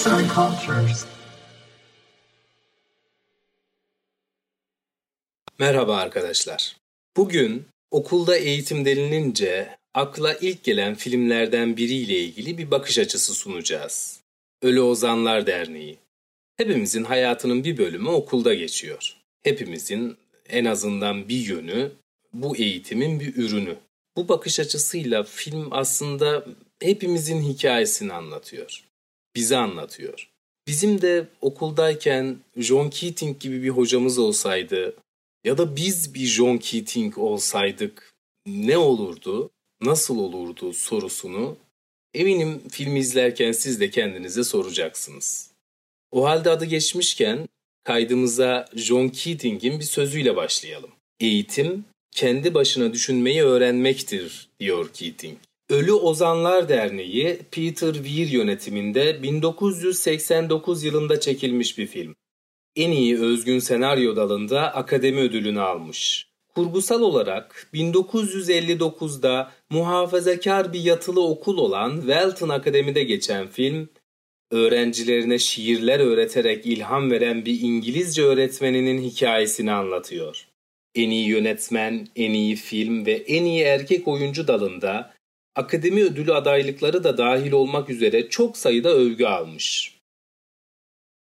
Arts and Cultures. Merhaba arkadaşlar. Bugün okulda eğitim denilince akla ilk gelen filmlerden biriyle ilgili bir bakış açısı sunacağız. Ölü Ozanlar Derneği. Hepimizin hayatının bir bölümü okulda geçiyor. Hepimizin en azından bir yönü bu eğitimin bir ürünü. Bu bakış açısıyla film aslında hepimizin hikayesini anlatıyor. Bize anlatıyor. Bizim de okuldayken John Keating gibi bir hocamız olsaydı ya da biz bir John Keating olsaydık ne olurdu, nasıl olurdu sorusunu eminim film izlerken siz de kendinize soracaksınız. O halde adı geçmişken kaydımıza John Keating'in bir sözüyle başlayalım. Eğitim kendi başına düşünmeyi öğrenmektir diyor Keating. Ölü Ozanlar Derneği Peter Weir yönetiminde 1989 yılında çekilmiş bir film. En iyi özgün senaryo dalında akademi ödülünü almış. Kurgusal olarak 1959'da muhafazakar bir yatılı okul olan Welton Akademi'de geçen film, öğrencilerine şiirler öğreterek ilham veren bir İngilizce öğretmeninin hikayesini anlatıyor. En iyi yönetmen, en iyi film ve en iyi erkek oyuncu dalında akademi ödülü adaylıkları da dahil olmak üzere çok sayıda övgü almış.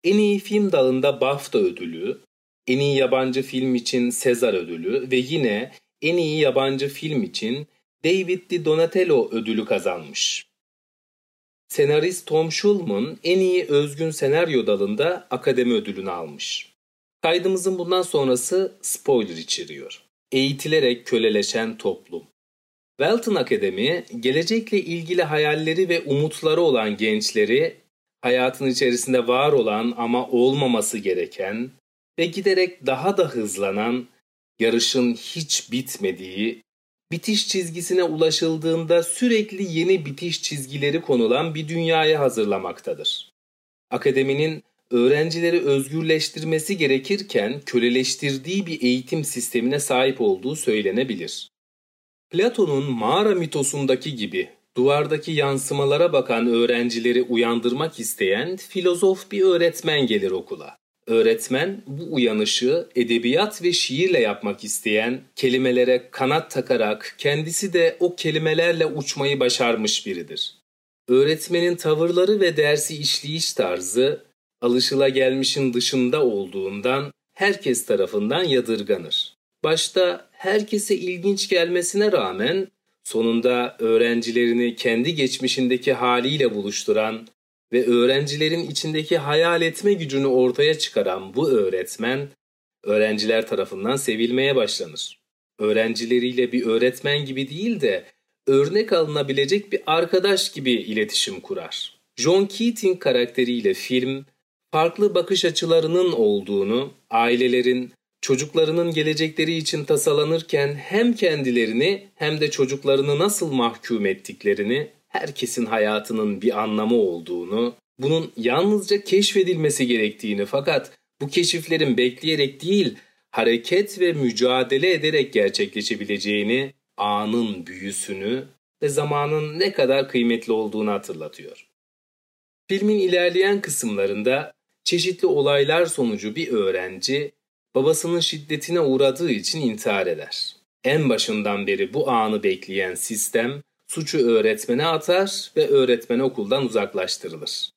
En iyi film dalında BAFTA ödülü, en iyi yabancı film için Sezar ödülü ve yine en iyi yabancı film için David Di Donatello ödülü kazanmış. Senarist Tom Schulman en iyi özgün senaryo dalında akademi ödülünü almış. Kaydımızın bundan sonrası spoiler içeriyor. Eğitilerek köleleşen toplum. Welton Akademi, gelecekle ilgili hayalleri ve umutları olan gençleri, hayatın içerisinde var olan ama olmaması gereken ve giderek daha da hızlanan, yarışın hiç bitmediği, bitiş çizgisine ulaşıldığında sürekli yeni bitiş çizgileri konulan bir dünyaya hazırlamaktadır. Akademinin öğrencileri özgürleştirmesi gerekirken köleleştirdiği bir eğitim sistemine sahip olduğu söylenebilir. Platon'un mağara mitosundaki gibi duvardaki yansımalara bakan öğrencileri uyandırmak isteyen filozof bir öğretmen gelir okula. Öğretmen bu uyanışı edebiyat ve şiirle yapmak isteyen, kelimelere kanat takarak kendisi de o kelimelerle uçmayı başarmış biridir. Öğretmenin tavırları ve dersi işleyiş tarzı alışılagelmişin dışında olduğundan herkes tarafından yadırganır. Başta herkese ilginç gelmesine rağmen sonunda öğrencilerini kendi geçmişindeki haliyle buluşturan ve öğrencilerin içindeki hayal etme gücünü ortaya çıkaran bu öğretmen öğrenciler tarafından sevilmeye başlanır. Öğrencileriyle bir öğretmen gibi değil de örnek alınabilecek bir arkadaş gibi iletişim kurar. John Keating karakteriyle film farklı bakış açılarının olduğunu, ailelerin çocuklarının gelecekleri için tasalanırken hem kendilerini hem de çocuklarını nasıl mahkum ettiklerini, herkesin hayatının bir anlamı olduğunu, bunun yalnızca keşfedilmesi gerektiğini fakat bu keşiflerin bekleyerek değil, hareket ve mücadele ederek gerçekleşebileceğini, anın büyüsünü ve zamanın ne kadar kıymetli olduğunu hatırlatıyor. Filmin ilerleyen kısımlarında çeşitli olaylar sonucu bir öğrenci babasının şiddetine uğradığı için intihar eder. En başından beri bu anı bekleyen sistem suçu öğretmene atar ve öğretmen okuldan uzaklaştırılır.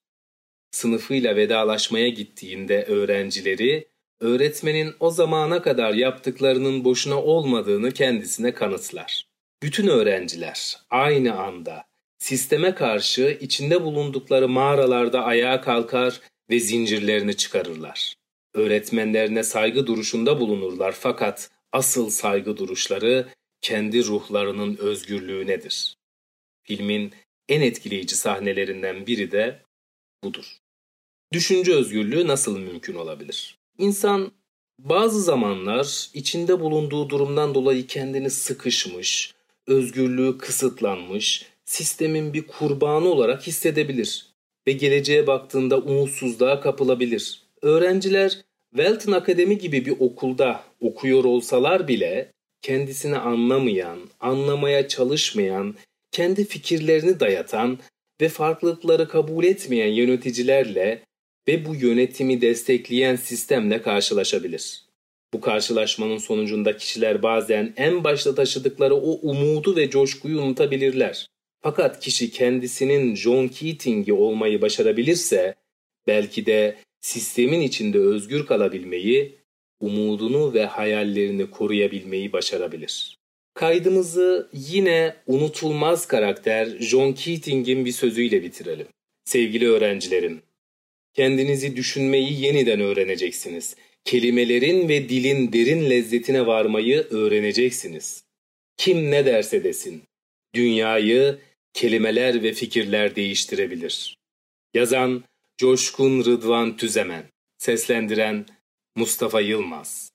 Sınıfıyla vedalaşmaya gittiğinde öğrencileri öğretmenin o zamana kadar yaptıklarının boşuna olmadığını kendisine kanıtlar. Bütün öğrenciler aynı anda sisteme karşı içinde bulundukları mağaralarda ayağa kalkar ve zincirlerini çıkarırlar. Öğretmenlerine saygı duruşunda bulunurlar fakat asıl saygı duruşları kendi ruhlarının özgürlüğünedir. Filmin en etkileyici sahnelerinden biri de budur. Düşünce özgürlüğü nasıl mümkün olabilir? İnsan bazı zamanlar içinde bulunduğu durumdan dolayı kendini sıkışmış, özgürlüğü kısıtlanmış, sistemin bir kurbanı olarak hissedebilir ve geleceğe baktığında umutsuzluğa kapılabilir. Öğrenciler Welton Akademi gibi bir okulda okuyor olsalar bile kendisini anlamayan, anlamaya çalışmayan, kendi fikirlerini dayatan ve farklılıkları kabul etmeyen yöneticilerle ve bu yönetimi destekleyen sistemle karşılaşabilir. Bu karşılaşmanın sonucunda kişiler bazen en başta taşıdıkları o umudu ve coşkuyu unutabilirler. Fakat kişi kendisinin John Keating'i olmayı başarabilirse belki de sistemin içinde özgür kalabilmeyi, umudunu ve hayallerini koruyabilmeyi başarabilir. Kaydımızı yine unutulmaz karakter John Keating'in bir sözüyle bitirelim. Sevgili öğrencilerim, kendinizi düşünmeyi yeniden öğreneceksiniz. Kelimelerin ve dilin derin lezzetine varmayı öğreneceksiniz. Kim ne derse desin, dünyayı kelimeler ve fikirler değiştirebilir. Yazan Coşkun Rıdvan Tüzemen. Seslendiren Mustafa Yılmaz